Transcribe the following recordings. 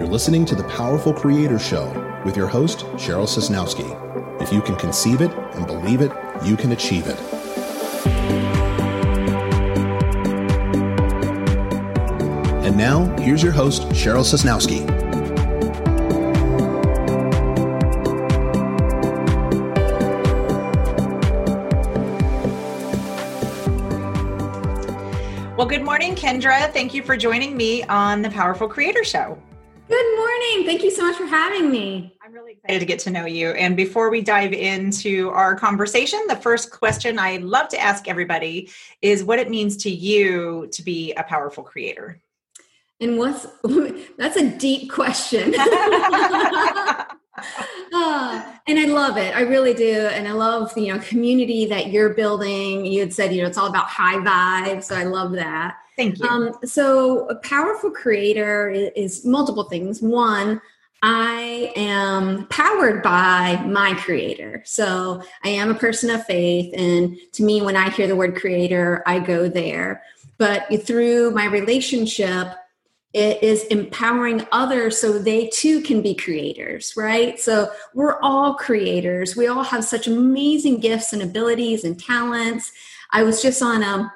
You're listening to The Powerful Creator Show with your host, Cheryl Sosnowski. If you can conceive it and believe it, you can achieve it. And now, here's your host, Cheryl Sosnowski. Well, good morning, Kendra. Thank you for joining me on the Powerful Creator Show. Good morning. Thank you so much for having me. I'm really excited to get to know you. And before we dive into our conversation, the first question I love to ask everybody is what it means to you to be a powerful creator. And what's that's a deep question. uh, and I love it. I really do. And I love the you know community that you're building. You had said, you know, it's all about high vibes. So I love that. Thank you. Um, so a powerful creator is, is multiple things. One, I am powered by my creator. So I am a person of faith. And to me, when I hear the word creator, I go there. But through my relationship, it is empowering others so they too can be creators, right? So we're all creators. We all have such amazing gifts and abilities and talents. I was just on a,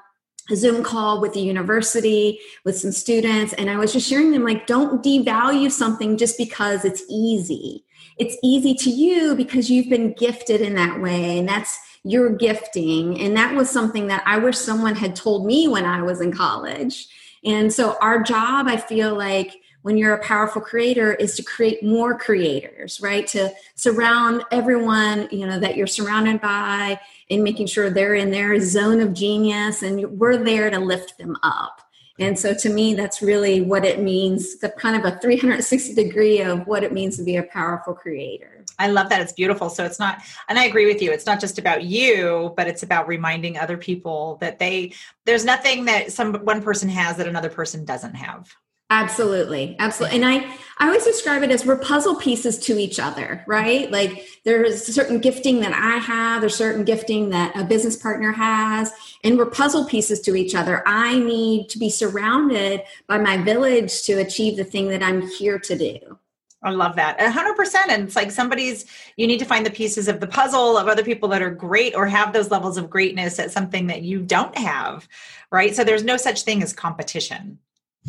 a Zoom call with the university with some students, and I was just sharing them like, don't devalue something just because it's easy. It's easy to you because you've been gifted in that way, and that's your gifting. And that was something that I wish someone had told me when I was in college and so, our job, I feel like, when you're a powerful creator is to create more creators right? To surround everyone you know that you're surrounded by and making sure they're in their zone of genius and we're there to lift them up. And so to me that's really what it means the kind of a 360 degree of what it means to be a powerful creator i love that it's beautiful so it's not and i agree with you it's not just about you but it's about reminding other people that they there's nothing that some one person has that another person doesn't have Absolutely. Absolutely. And I, I always describe it as we're puzzle pieces to each other, right? Like there's certain gifting that I have, there's certain gifting that a business partner has, and we're puzzle pieces to each other. I need to be surrounded by my village to achieve the thing that I'm here to do. I love that. 100%. And it's like somebody's, you need to find the pieces of the puzzle of other people that are great or have those levels of greatness at something that you don't have, right? So there's no such thing as competition.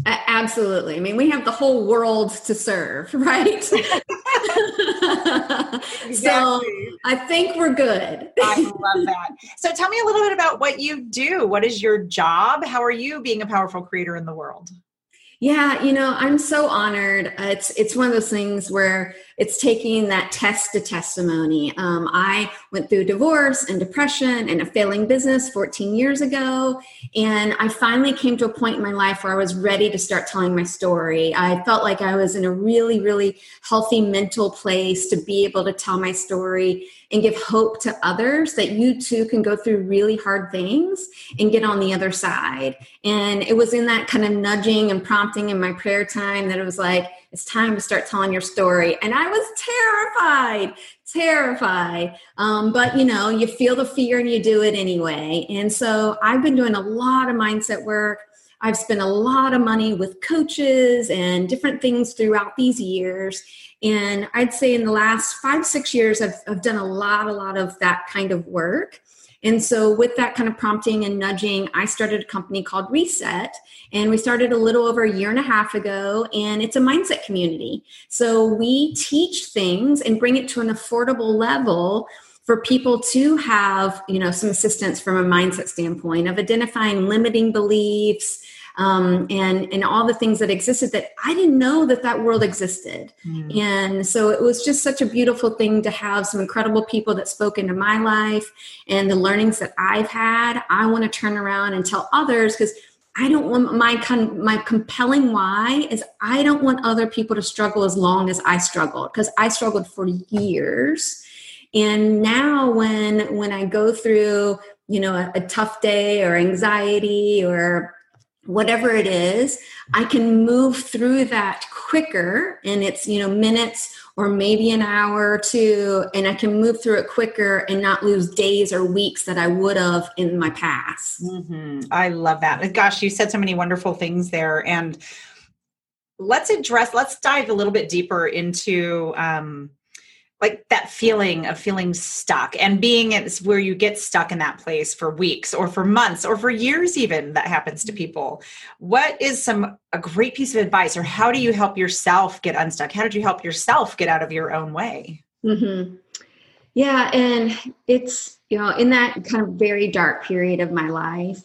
Absolutely. I mean, we have the whole world to serve, right? exactly. So I think we're good. I love that. So tell me a little bit about what you do. What is your job? How are you being a powerful creator in the world? Yeah, you know, I'm so honored. Uh, it's it's one of those things where it's taking that test to testimony. Um, I went through divorce and depression and a failing business 14 years ago, and I finally came to a point in my life where I was ready to start telling my story. I felt like I was in a really, really healthy mental place to be able to tell my story and give hope to others that you too can go through really hard things and get on the other side. And it was in that kind of nudging and prompting in my prayer time that it was like, it's time to start telling your story. And I was terrified, terrified. Um, but you know, you feel the fear and you do it anyway. And so I've been doing a lot of mindset work. I've spent a lot of money with coaches and different things throughout these years. And I'd say in the last five, six years, I've, I've done a lot, a lot of that kind of work. And so, with that kind of prompting and nudging, I started a company called Reset. And we started a little over a year and a half ago, and it's a mindset community. So, we teach things and bring it to an affordable level for people to have you know some assistance from a mindset standpoint of identifying limiting beliefs um, and and all the things that existed that I didn't know that that world existed. Mm. And so it was just such a beautiful thing to have some incredible people that spoke into my life and the learnings that I've had. I want to turn around and tell others because. I don't want my con- my compelling why is I don't want other people to struggle as long as I struggled because I struggled for years and now when when i go through you know a, a, tough day or anxiety or whatever it is i can move through that quicker and it's you know minutes or maybe an hour or two and i can move through it quicker and not lose days or weeks that i would have in my past mm-hmm. i love that gosh you said so many wonderful things there and let's address let's dive a little bit deeper into um like that feeling of feeling stuck and being it's where you get stuck in that place for weeks or for months or for years even that happens to people. What is some a great piece of advice or how do you help yourself get unstuck? How did you help yourself get out of your own way? Mm-hmm. yeah and it's you know in that kind of very dark period of my life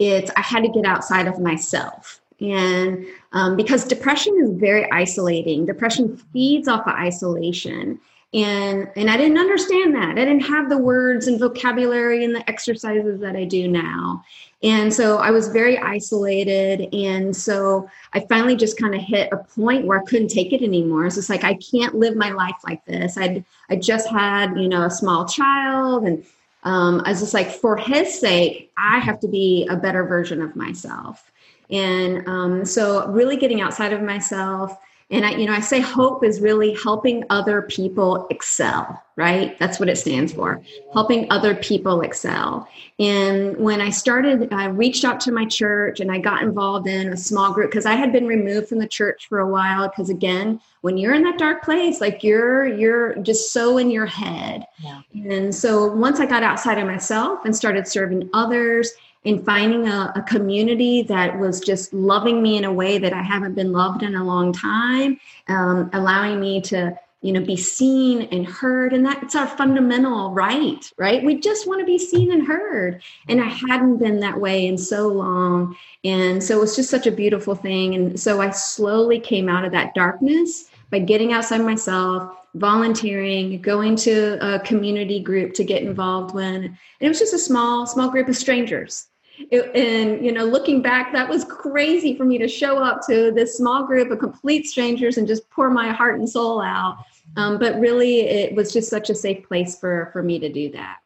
it's i had to get outside of myself. And um, because depression is very isolating. Depression feeds off of isolation and and i didn't understand that. I didn't have the words and vocabulary and the exercises that i do now. And so i was very isolated. And so i finally just kind of hit a point where i couldn't take it anymore. It's just like i can't live my life like this. I i just had you know a small child. And um, i was just like for his sake i have to be a better version of myself. And um, so really getting outside of myself and I, you know, I say hope is really helping other people excel, right? That's what it stands for. Helping other people excel. And when I started, I reached out to my church and I got involved in a small group because I had been removed from the church for a while. Because again, when you're in that dark place, like you're you're just so in your head. Yeah. And so once I got outside of myself and started serving others in finding a, a, community that was just loving me in a way that I haven't been loved in a long time, um, allowing me to you know be seen and heard. And that's our fundamental right right? We just want to be seen and heard. And i hadn't been that way in so long. And so it was just such a beautiful thing. And so i slowly came out of that darkness by getting outside myself volunteering going to a community group to get involved when and it was just a small small group of strangers it, and you know looking back that was crazy for me to show up to this small group of complete strangers and just pour my heart and soul out. Um, but really it was just such a safe place for for me to do that.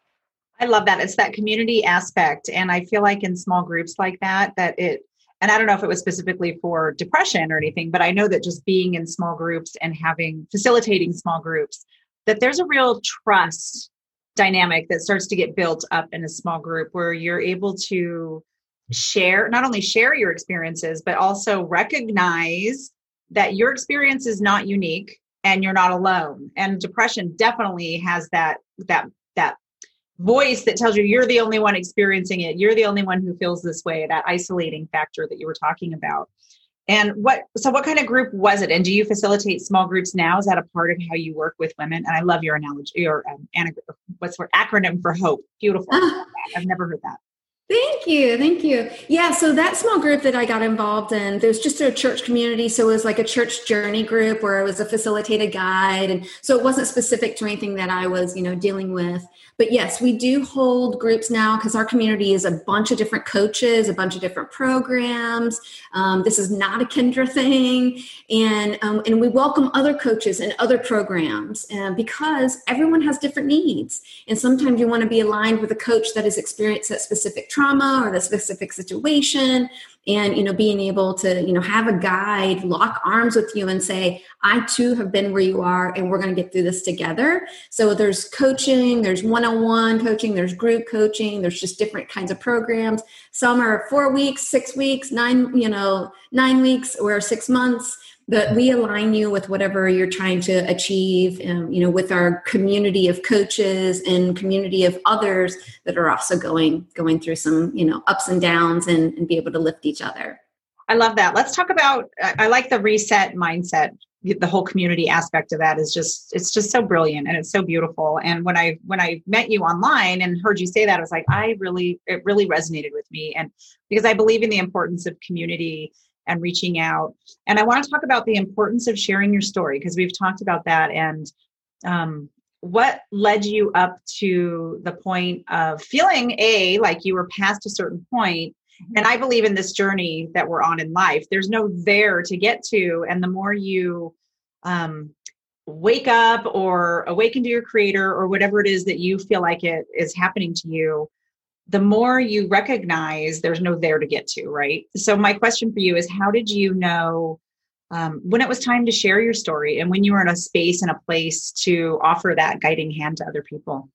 I love that. It's that community aspect. And i feel like in small groups like that that it and i don't know if it was specifically for depression or anything but i know that just being in small groups and having facilitating small groups that there's a real trust dynamic that starts to get built up in a small group where you're able to share not only share your experiences but also recognize that your experience is not unique and you're not alone. And depression definitely has that that that voice that tells you you're the only one experiencing it. You're the only one who feels this way that isolating factor that you were talking about and what so what kind of group was it? And do you facilitate small groups now? Is that a part of how you work with women? And I love your analogy, your um, what's the acronym for hope. Beautiful. I've never heard that. Thank you. Thank you. Yeah. So that small group that I got involved in, there's just a church community. So it was like a church journey group where I was a facilitated guide. And so it wasn't specific to anything that I was, you know, dealing with. But yes, we do hold groups now because our community is a bunch of different coaches, a bunch of different programs. Um, this is not a Kendra thing. And, um, and we welcome other coaches and other programs uh, because everyone has different needs. And sometimes you want to be aligned with a coach that has experienced that specific trauma or the specific situation and you know being able to you know have a guide lock arms with you and say i too have been where you are and we're going to get through this together. So there's coaching there's one-on-one coaching there's group coaching there's just different kinds of programs. Some are four weeks six weeks nine you know nine weeks or six months but we align you with whatever you're trying to achieve um, you know with our community of coaches and community of others that are also going going through some you know ups and downs and, and be able to lift each other. I love that. Let's talk about i like the reset mindset. The whole community aspect of that is just it's just so brilliant and it's so beautiful. And when i when i met you online and heard you say that i was like i really it really resonated with me. And because i believe in the importance of community and reaching out. And I want to talk about the importance of sharing your story because we've talked about that and um, what led you up to the point of feeling a like you were past a certain point and i believe in this journey that we're on in life there's no there to get to and the more you um, wake up or awaken to your creator or whatever it is that you feel like it is happening to you the more you recognize there's no there to get to, right? So, my question for you is how did you know um, when it was time to share your story and when you were in a space and a place to offer that guiding hand to other people?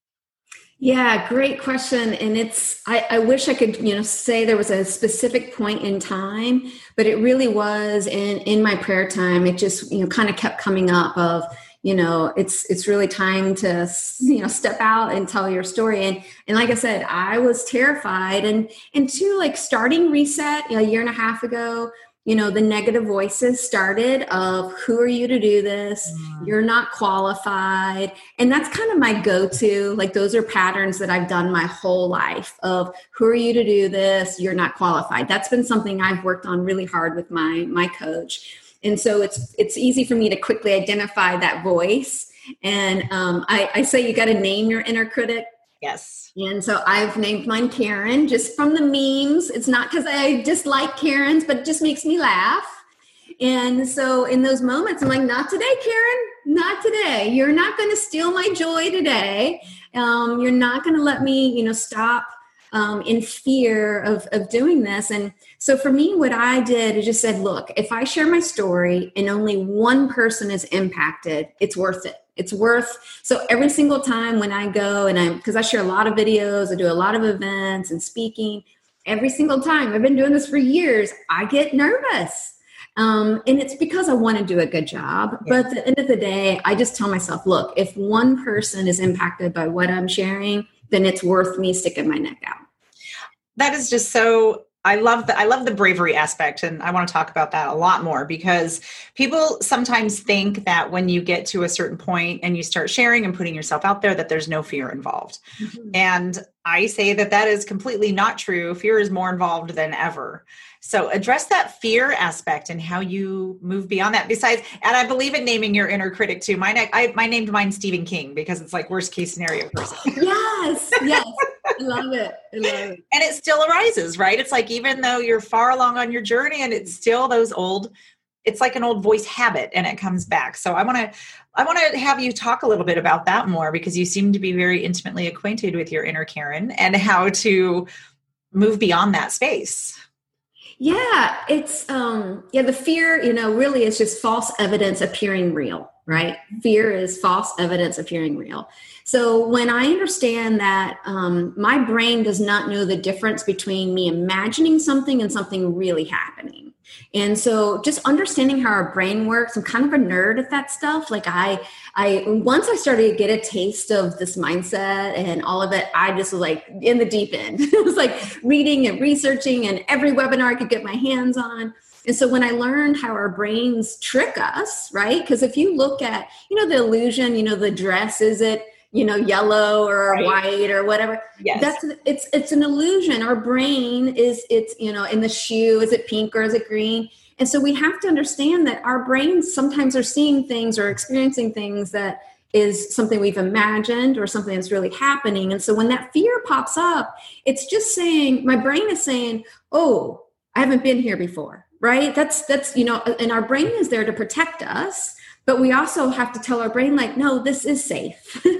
Yeah, great question. And it's, I, I, wish I could, you know, say there was a specific point in time, but it really was in, in my prayer time. It just, you know, kind of kept coming up of, you know, it's, it's really time to, you know, step out and tell your story. And, and like I said, I was terrified. And, and two, like starting reset a year and a half ago, you know the negative voices started of who are you to do this? Mm. you're not qualified. And that's kind of my go-to. Like those are patterns that i've done my whole life of who are you to do this? You're not qualified. That's been something i've worked on really hard with my my coach and so it's it's easy for me to quickly identify that voice and um, I, I say you got to name your inner critic Yes. And so I've named mine Karen just from the memes. It's not because I dislike Karens, but it just makes me laugh. And so in those moments, I'm like, not today, Karen, not today. You're not going to steal my joy today. Um, you're not going to let me, you know, stop um, in fear of, of doing this. And so for me, what I did is just said, look, if I share my story and only one person is impacted, it's worth it it's worth so every single time when i go and i'm because i share a lot of videos i do a lot of events and speaking every single time i've been doing this for years i get nervous um, and it's because i want to do a good job yeah. but at the end of the day i just tell myself look if one person is impacted by what i'm sharing then it's worth me sticking my neck out that is just so I love the I love the bravery aspect and I want to talk about that a lot more because people sometimes think that when you get to a certain point and you start sharing and putting yourself out there that there's no fear involved. Mm-hmm. And I say that that is completely not true. Fear is more involved than ever. So address that fear aspect and how you move beyond that. Besides, and I believe in naming your inner critic too. Mine, I, I named mine Stephen King because it's like worst case scenario person. yes, yes, I love it. I love it. And it still arises, right? It's like even though you're far along on your journey, and it's still those old. It's like an old voice habit, and it comes back. So I want to, I want to have you talk a little bit about that more because you seem to be very intimately acquainted with your inner Karen and how to move beyond that space. Yeah, it's um yeah, the fear, you know, really is just false evidence appearing real, right? Fear is false evidence appearing real. So when I understand that um, my brain does not know the difference between me imagining something and something really happening, and so just understanding how our brain works, I'm kind of a nerd at that stuff. Like I, I once I started to get a taste of this mindset and all of it, I just was like in the deep end. it was like reading and researching and every webinar I could get my hands on. And so when I learned how our brains trick us, right? Because if you look at, you know, the illusion, you know, the dress, is it you know yellow or right. white or whatever yes. that's it's it's an illusion our brain is it's you know in the shoe is it pink or is it green and so we have to understand that our brains sometimes are seeing things or experiencing things that is something we've imagined or something that's really happening and so when that fear pops up it's just saying my brain is saying oh i haven't been here before right? That's that's you know and our brain is there to protect us but we also have to tell our brain like no this is safe.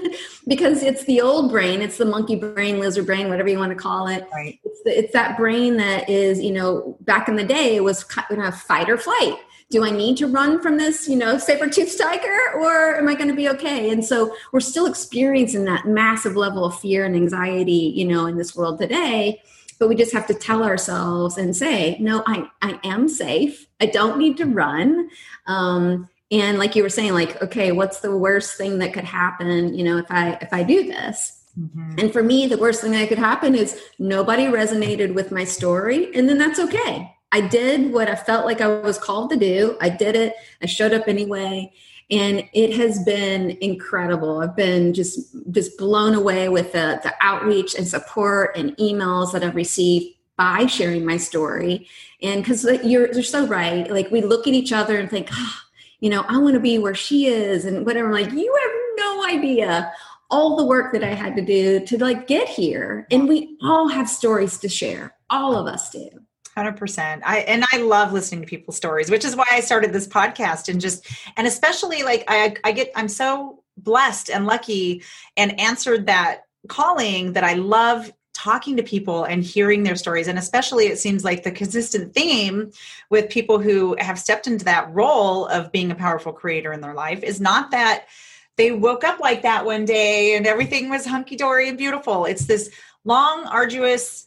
Because it's the old brain it's the monkey brain lizard brain whatever you want to call it. Right. it's, the, it's that brain that is you know back in the day it was you know, fight or flight. Do i need to run from this you know saber-toothed tiger or am i going to be okay? And so we're still experiencing that massive level of fear and anxiety you know in this world today but we just have to tell ourselves and say no i, I am safe. I don't need to run. Um, and like you were saying like okay what's the worst thing that could happen you know if i if i do this? Mm-hmm. and for me the worst thing that could happen is nobody resonated with my story and then that's okay. I did what i felt like i was called to do. I did it. I showed up anyway and it has been incredible i've been just just blown away with the, the outreach and support and emails that i've received by sharing my story and because you're, you're so right like we look at each other and think oh, you know, I want to be where she is and whatever. Like, you have no idea all the work that I had to do to like get here. And we all have stories to share. All of us do. 100% i and i love listening to people's stories which is why i started this podcast and just and especially like i i get i'm so blessed and lucky and answered that calling that i love talking to people and hearing their stories and especially it seems like the consistent theme with people who have stepped into that role of being a powerful creator in their life is not that they woke up like that one day and everything was hunky dory and beautiful. It's this long, arduous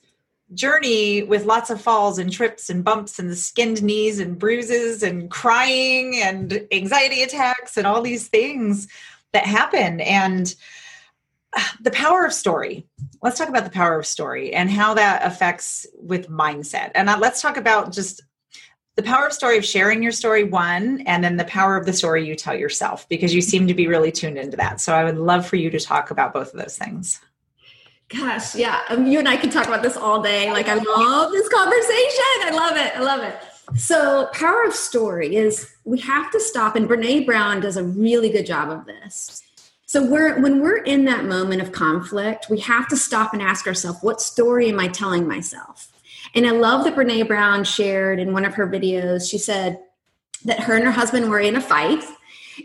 journey with lots of falls and trips and bumps and the skinned knees and bruises and crying and anxiety attacks and all these things that happen. And the power of story. Let's talk about the power of story and how that affects with mindset. And uh, let's talk about just the power of story of sharing your story one and then the power of the story you tell yourself because you seem to be really tuned into that so i would love for you to talk about both of those things gosh. Yeah um, you and i can talk about this all day. Like i love this conversation. I love it. I love it. So power of story is we have to stop and brene brown does a really good job of this. So we're when we're in that moment of conflict we have to stop and ask ourselves what story am i telling myself? And I love that Brene Brown shared in one of her videos, she said that her and her husband were in a fight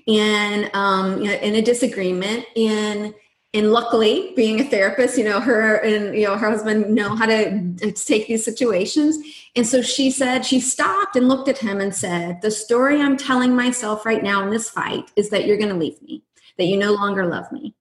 and um, you know, in a disagreement. And and luckily, being a therapist, you know, her and you know her husband know how to, to take these situations. And so she said she stopped and looked at him and said, "The story I'm telling myself right now in this fight is that you're going to leave me, that you no longer love me."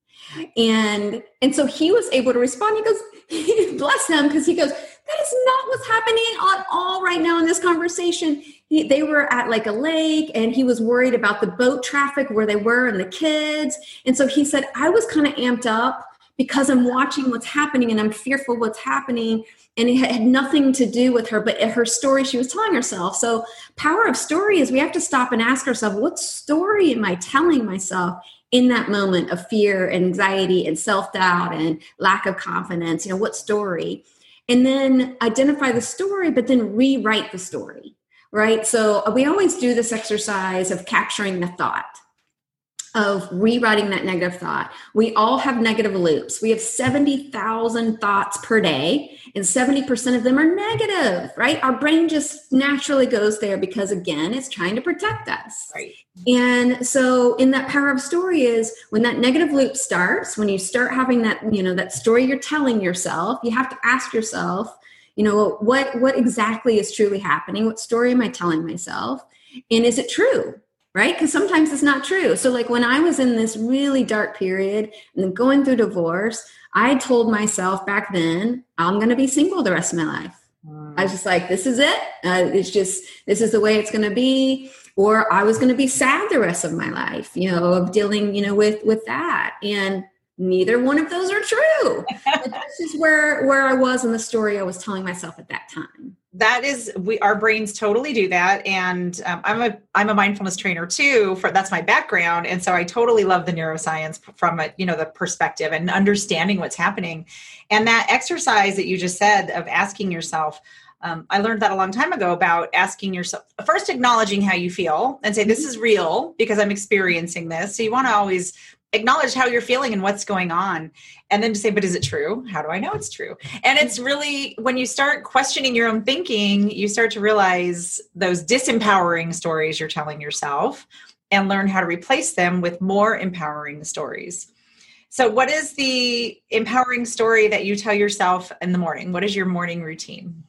And and so he was able to respond. He goes, bless him, because he goes, that is not what's happening at all right now in this conversation. He, they were at like a lake and he was worried about the boat traffic where they were and the kids. And so he said, I was kind of amped up because I'm watching what's happening and I'm fearful what's happening. And it had nothing to do with her, but her story she was telling herself. So, power of story is we have to stop and ask ourselves, what story am I telling myself? In that moment of fear and anxiety and self-doubt and lack of confidence you know what story and then identify the story, but then rewrite the story, right? So uh, we always do this exercise of capturing the thought of rewriting that negative thought. We all have negative loops. We have 70,000 thoughts per day, and 70% of them are negative, right? Our brain just naturally goes there because, again, it's trying to protect us. Right. And so, in that power of story, is when that negative loop starts, when you start having that, you know, that story you're telling yourself, you have to ask yourself, you know, what what exactly is truly happening? What story am I telling myself? And is it true? Right? Because sometimes it's not true. So, like when I was in this really dark period and going through divorce, I told myself back then, I'm going to be single the rest of my life. Mm. I was just like, this is it. Uh, it's just, this is the way it's going to be. Or I was going to be sad the rest of my life, you know, of dealing, you know, with with that. And neither one of those are true. this is where where I was in the story I was telling myself at that time that is we our brains totally do that. And um, i'm a i'm a mindfulness trainer too for that's my background. And so i totally love the neuroscience from a you know the perspective and understanding what's happening. And that exercise that you just said of asking yourself um, i learned that a long time ago about asking yourself first acknowledging how you feel and say this is real because i'm experiencing this. So you want to always acknowledge how you're feeling and what's going on and then to say but is it true? How do i know it's true? And it's really when you start questioning your own thinking you start to realize those disempowering stories you're telling yourself and learn how to replace them with more empowering stories. So what is the empowering story that you tell yourself in the morning? What is your morning routine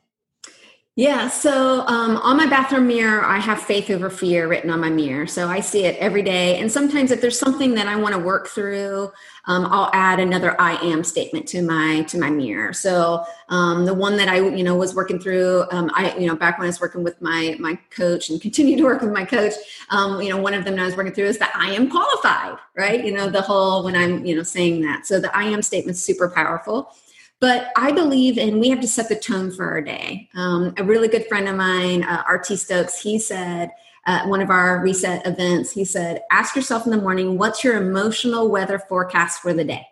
yeah, so um, on my bathroom mirror, I have faith over fear written on my mirror. So I see it every day. And sometimes, if there's something that I want to work through, um, I'll add another "I am" statement to my to my mirror. So um, the one that I you know was working through, um, I you know back when I was working with my my coach and continue to work with my coach, um, you know one of them I was working through is that I am qualified, right? You know the whole when I'm you know saying that. So the I am statement's super powerful. But I believe in we have to set the tone for our day. Um, a really good friend of mine, uh, RT Stokes, he said at one of our reset events, he said, ask yourself in the morning, what's your emotional weather forecast for the day?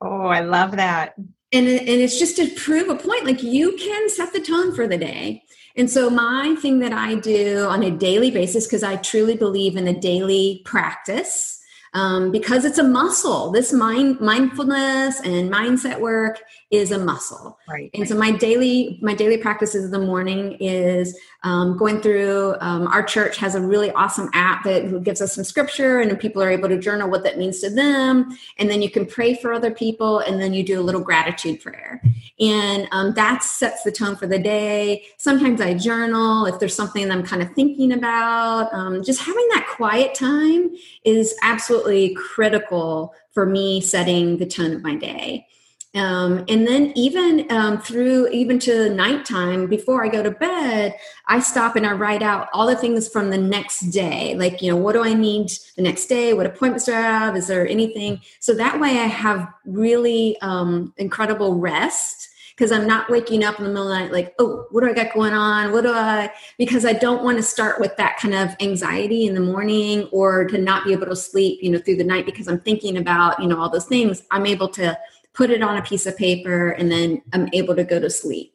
Oh, I love that. And, and it's just to prove a point like you can set the tone for the day. And so, my thing that I do on a daily basis, because I truly believe in a daily practice, um, because it's a muscle. This mind mindfulness and mindset work is a muscle. Right. And so my daily my daily practices in the morning is um, going through. Um, our church has a really awesome app that gives us some scripture, and people are able to journal what that means to them. And then you can pray for other people, and then you do a little gratitude prayer, and um, that sets the tone for the day. Sometimes I journal if there's something I'm kind of thinking about. Um, just having that quiet time is absolutely critical for me setting the tone of my day. Um, and then even um, through even to nighttime before I go to bed, I stop and I write out all the things from the next day. Like, you know, what do I need the next day? What appointments do I have? Is there anything? So that way I have really um, incredible rest because I'm not waking up in the middle of the night like, oh, what do I got going on? What do I? Because I don't want to start with that kind of anxiety in the morning or to not be able to sleep, you know, through the night because I'm thinking about, you know, all those things. I'm able to put it on a piece of paper and then I'm able to go to sleep.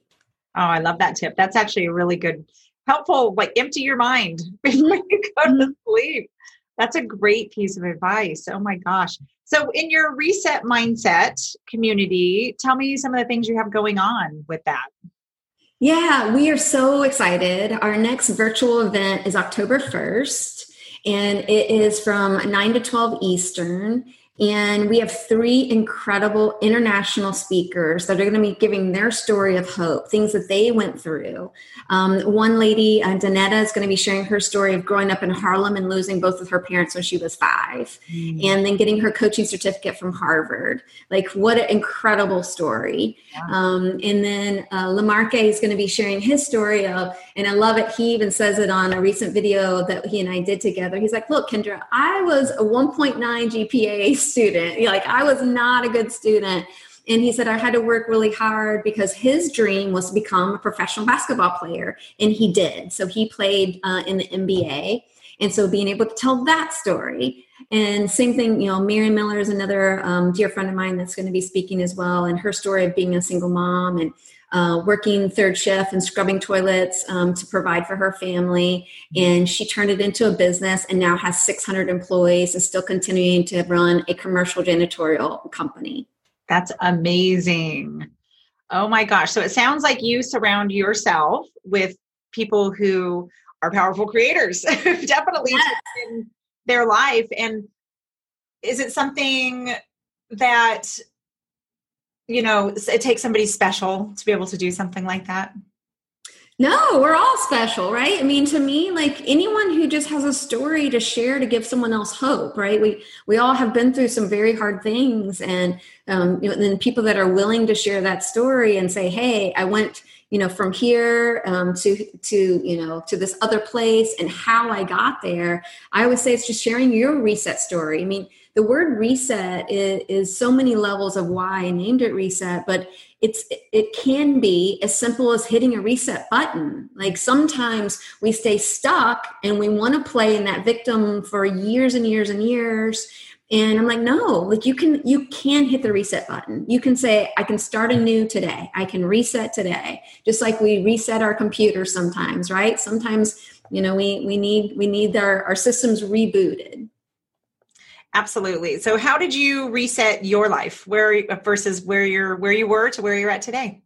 Oh, I love that tip. That's actually a really good, helpful, like empty your mind before you go to mm-hmm. sleep. That's a great piece of advice. Oh my gosh. So, in your reset mindset community, tell me some of the things you have going on with that. Yeah, we are so excited. Our next virtual event is October 1st, and it is from 9 to 12 Eastern. And we have three incredible international speakers that are going to be giving their story of hope, things that they went through. Um, one lady, uh, Danetta, is going to be sharing her story of growing up in Harlem and losing both of her parents when she was five, mm. and then getting her coaching certificate from Harvard. Like, what an incredible story. Yeah. Um, and then uh, Lamarque is going to be sharing his story of, and I love it. He even says it on a recent video that he and I did together. He's like, Look, Kendra, I was a 1.9 GPA student. Like I was not a good student. And he said, I had to work really hard because his dream was to become a professional basketball player. And he did. So he played uh, in the NBA. And so being able to tell that story. And same thing, you know, Mary Miller is another um, dear friend of mine that's going to be speaking as well. And her story of being a single mom and uh, working third shift and scrubbing toilets um, to provide for her family. And she turned it into a business and now has 600 employees and still continuing to run a commercial janitorial company. That's amazing. Oh my gosh. So it sounds like you surround yourself with people who are powerful creators, definitely yes. in their life. And is it something that you know it takes somebody special to be able to do something like that? No we're all special right? I mean to me like anyone who just has a story to share to give someone else hope right? We we all have been through some very hard things and um, you know, and then people that are willing to share that story and say hey i went you know from here um, to to you know to this other place and how i got there i would say it's just sharing your reset story. I mean the word reset is, is, so many levels of why I named it reset, but it's it can be as simple as hitting a reset button. Like sometimes we stay stuck and we want to play in that victim for years and years and years. And I'm like, no, like you can you can hit the reset button. You can say, I can start anew today. I can reset today. Just like we reset our computer sometimes, right? Sometimes, you know, we we need we need our, our systems rebooted. Absolutely. So how did you reset your life where versus where you're where you were to where you're at today?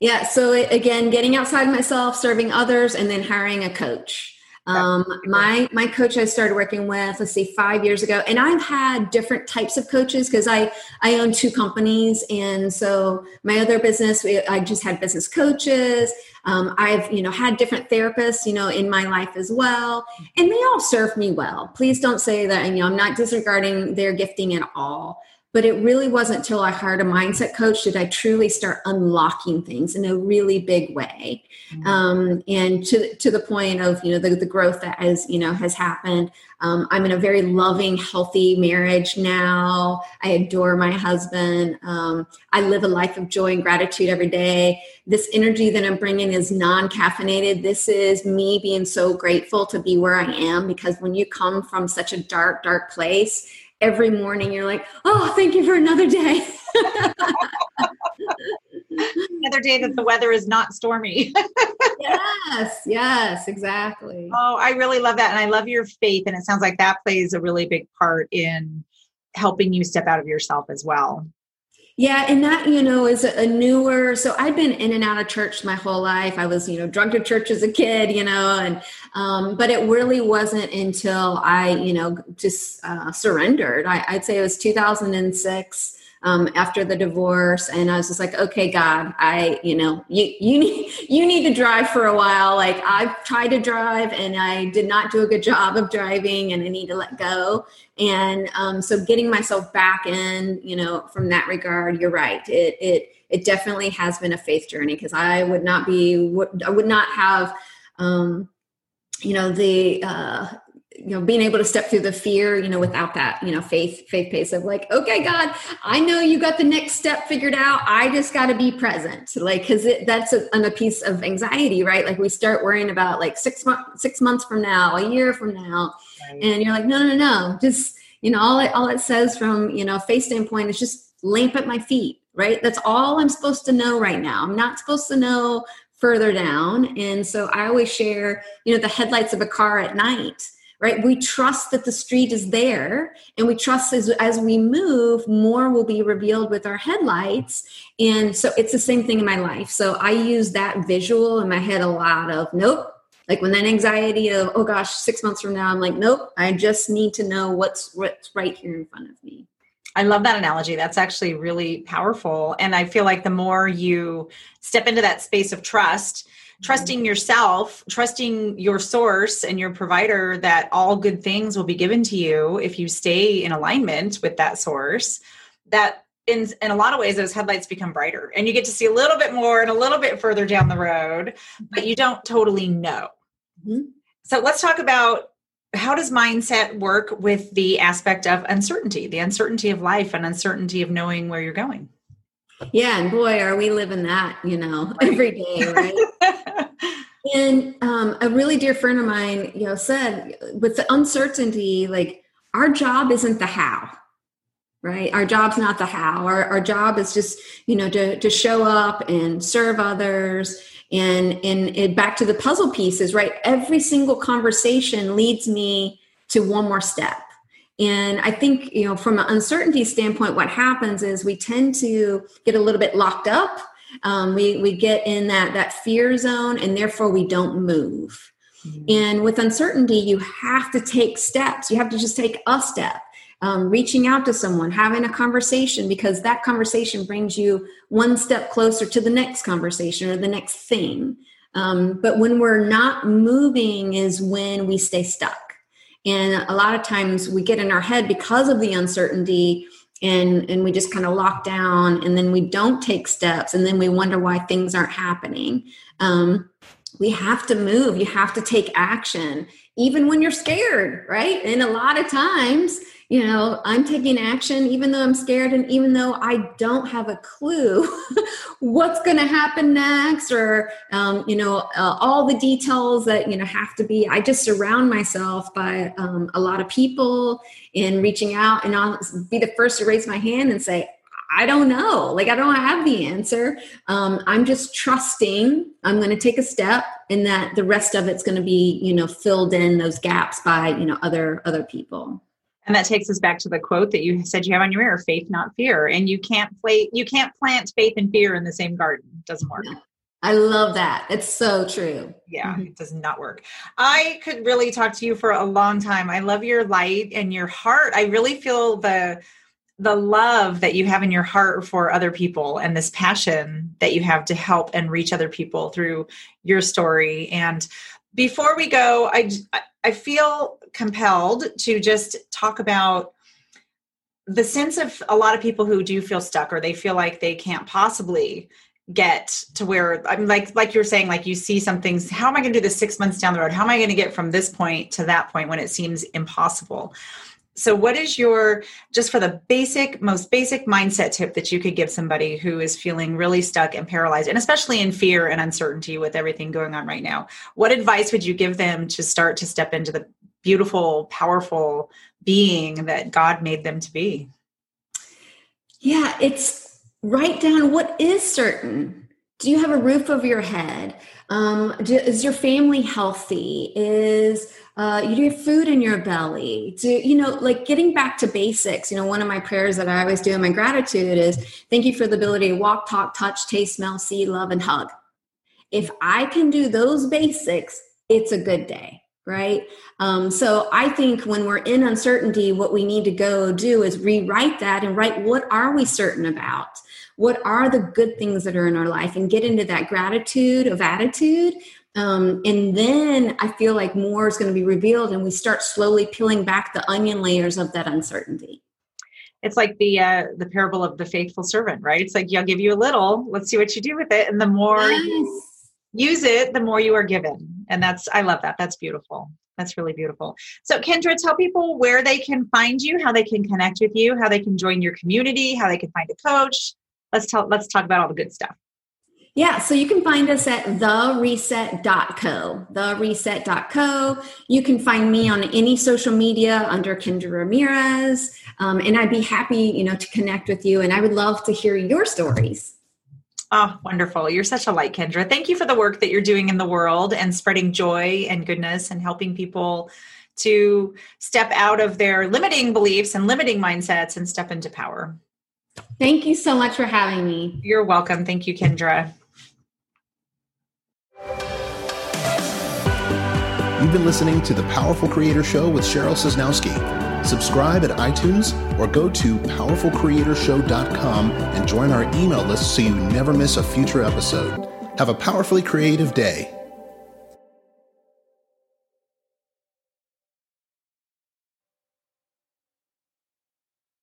Yeah, so again, getting outside myself, serving others and then hiring a coach. Um, my my coach I started working with, let's see, five years ago, and I've had different types of coaches because I I own two companies, and so my other business I just had business coaches. Um, I've you know had different therapists you know in my life as well, and they all serve me well. Please don't say that you know I'm not disregarding their gifting at all. But it really wasn't until I hired a mindset coach did I truly start unlocking things in a really big way. Mm-hmm. Um, and to, to the point of, you know, the, the growth that has, you know, has happened. Um, I'm in a very loving, healthy marriage now. I adore my husband. Um, I live a life of joy and gratitude every day. This energy that I'm bringing is non caffeinated. This is me being so grateful to be where I am because when you come from such a dark, dark place, every morning you're like, oh, thank you for another day. another day that the weather is not stormy. yes, yes, exactly. Oh, I really love that. And I love your faith. And it sounds like that plays a really big part in helping you step out of yourself as well. Yeah, and that, you know, is a newer. So I've been in and out of church my whole life. I was, you know, drunk to church as a kid, you know, and, um, but it really wasn't until I, you know, just uh, surrendered. I, I'd say it was 2006 um, after the divorce. And i was just like okay god i you know you you need you need to drive for a while. Like i've tried to drive and i did not do a good job of driving and i need to let go. And um, so getting myself back in you know from that regard you're right. It it it definitely has been a faith journey because i would not be i would not have um, you know the uh, you know being able to step through the fear you know without that you know faith faith pace of like okay god i know you got the next step figured out. I just got to be present. Like because that's a, a, piece of anxiety right? Like we start worrying about like six months six months from now a year from now. Right. and you're like no no no. Just you know all it all it says from you know faith standpoint is just lamp at my feet right? That's all i'm supposed to know right now. I'm not supposed to know further down. And so i always share you know the headlights of a car at night right? We trust that the street is there, and we trust as, as we move, more will be revealed with our headlights. And so it's the same thing in my life. So I use that visual in my head a lot of nope. Like when that anxiety of, oh gosh, six months from now, I'm like, nope, I just need to know what's what's right here in front of me. I love that analogy. That's actually really powerful. And I feel like the more you step into that space of trust, trusting yourself, trusting your source and your provider that all good things will be given to you if you stay in alignment with that source, that in, in a lot of ways those headlights become brighter and you get to see a little bit more and a little bit further down the road, but you don't totally know. Mm-hmm. So let's talk about how does mindset work with the aspect of uncertainty, the uncertainty of life and uncertainty of knowing where you're going? Yeah, and boy, are we living that, you know, every day, right? and um, a really dear friend of mine, you know, said with the uncertainty, like our job isn't the how, right? Our job's not the how. Our, our job is just, you know, to, to show up and serve others. And, and it, back to the puzzle pieces, right? Every single conversation leads me to one more step and I think, you know, from an uncertainty standpoint, what happens is we tend to get a little bit locked up. Um, we, we get in that, that fear zone and therefore we don't move. Mm-hmm. And with uncertainty, you have to take steps. You have to just take a step. Um, reaching out to someone, having a conversation, because that conversation brings you one step closer to the next conversation or the next thing. Um, but when we're not moving, is when we stay stuck. And a lot of times we get in our head because of the uncertainty and and we just kind of lock down and then we don't take steps and then we wonder why things aren't happening. Um, we have to move. You have to take action, even when you're scared, right? And a lot of times you know i'm taking action even though i'm scared and even though i don't have a clue what's going to happen next or um, you know uh, all the details that you know have to be i just surround myself by um, a lot of people and reaching out and i'll be the first to raise my hand and say I don't know. Like, I don't have the answer. Um, I'm just trusting I'm going to take a step and that the rest of it's going to be, you know, filled in those gaps by, you know, other, other people. And that takes us back to the quote that you said you have on your mirror, faith, not fear. And you can't play, you can't plant faith and fear in the same garden. It doesn't work. I love that. It's so true. Yeah, mm-hmm. it does not work. I could really talk to you for a long time. I love your light and your heart. I really feel the the love that you have in your heart for other people and this passion that you have to help and reach other people through your story. And before we go, I I feel compelled to just talk about the sense of a lot of people who do feel stuck or they feel like they can't possibly get to where I'm like like you're saying like you see some things how am I going to do this 6 months down the road? How am I going to get from this point to that point when it seems impossible? So what is your just for the basic most basic mindset tip that you could give somebody who is feeling really stuck and paralyzed and especially in fear and uncertainty with everything going on right now what advice would you give them to start to step into the beautiful powerful being that god made them to be. Yeah it's write down what is certain. Do you have a roof over your head? Um, do, is your family healthy? Is uh, you do have food in your belly? Do you know like getting back to basics you know one of my prayers that i always do in my gratitude is thank you for the ability to walk talk touch taste smell see love and hug. If i can do those basics it's a good day right? Um, so i think when we're in uncertainty what we need to go do is rewrite that and write what are we certain about? What are the good things that are in our life? And get into that gratitude of attitude. Um, and then i feel like more is going to be revealed and we start slowly peeling back the onion layers of that uncertainty. It's like the uh, the parable of the faithful servant right? It's like i'll give you a little. Let's see what you do with it. And the more yes. you use it the more you are given and that's i love that that's beautiful that's really beautiful. So, Kendra, tell people where they can find you, how they can connect with you, how they can join your community, how they can find a coach, let's talk let's talk about all the good stuff yeah, so you can find us at thereset.co. Thereset.co. You can find me on any social media under Kendra Ramirez. Um, and I'd be happy, you know, to connect with you. And I would love to hear your stories. Oh, wonderful. You're such a light, Kendra. Thank you for the work that you're doing in the world and spreading joy and goodness and helping people to step out of their limiting beliefs and limiting mindsets and step into power. Thank you so much for having me. You're welcome. Thank you, Kendra. You've been listening to the Powerful Creator Show with Cheryl Sosnowski. Subscribe at iTunes or go to powerfulcreatorshow.com and join our email list so you never miss a future episode. Have a powerfully creative day.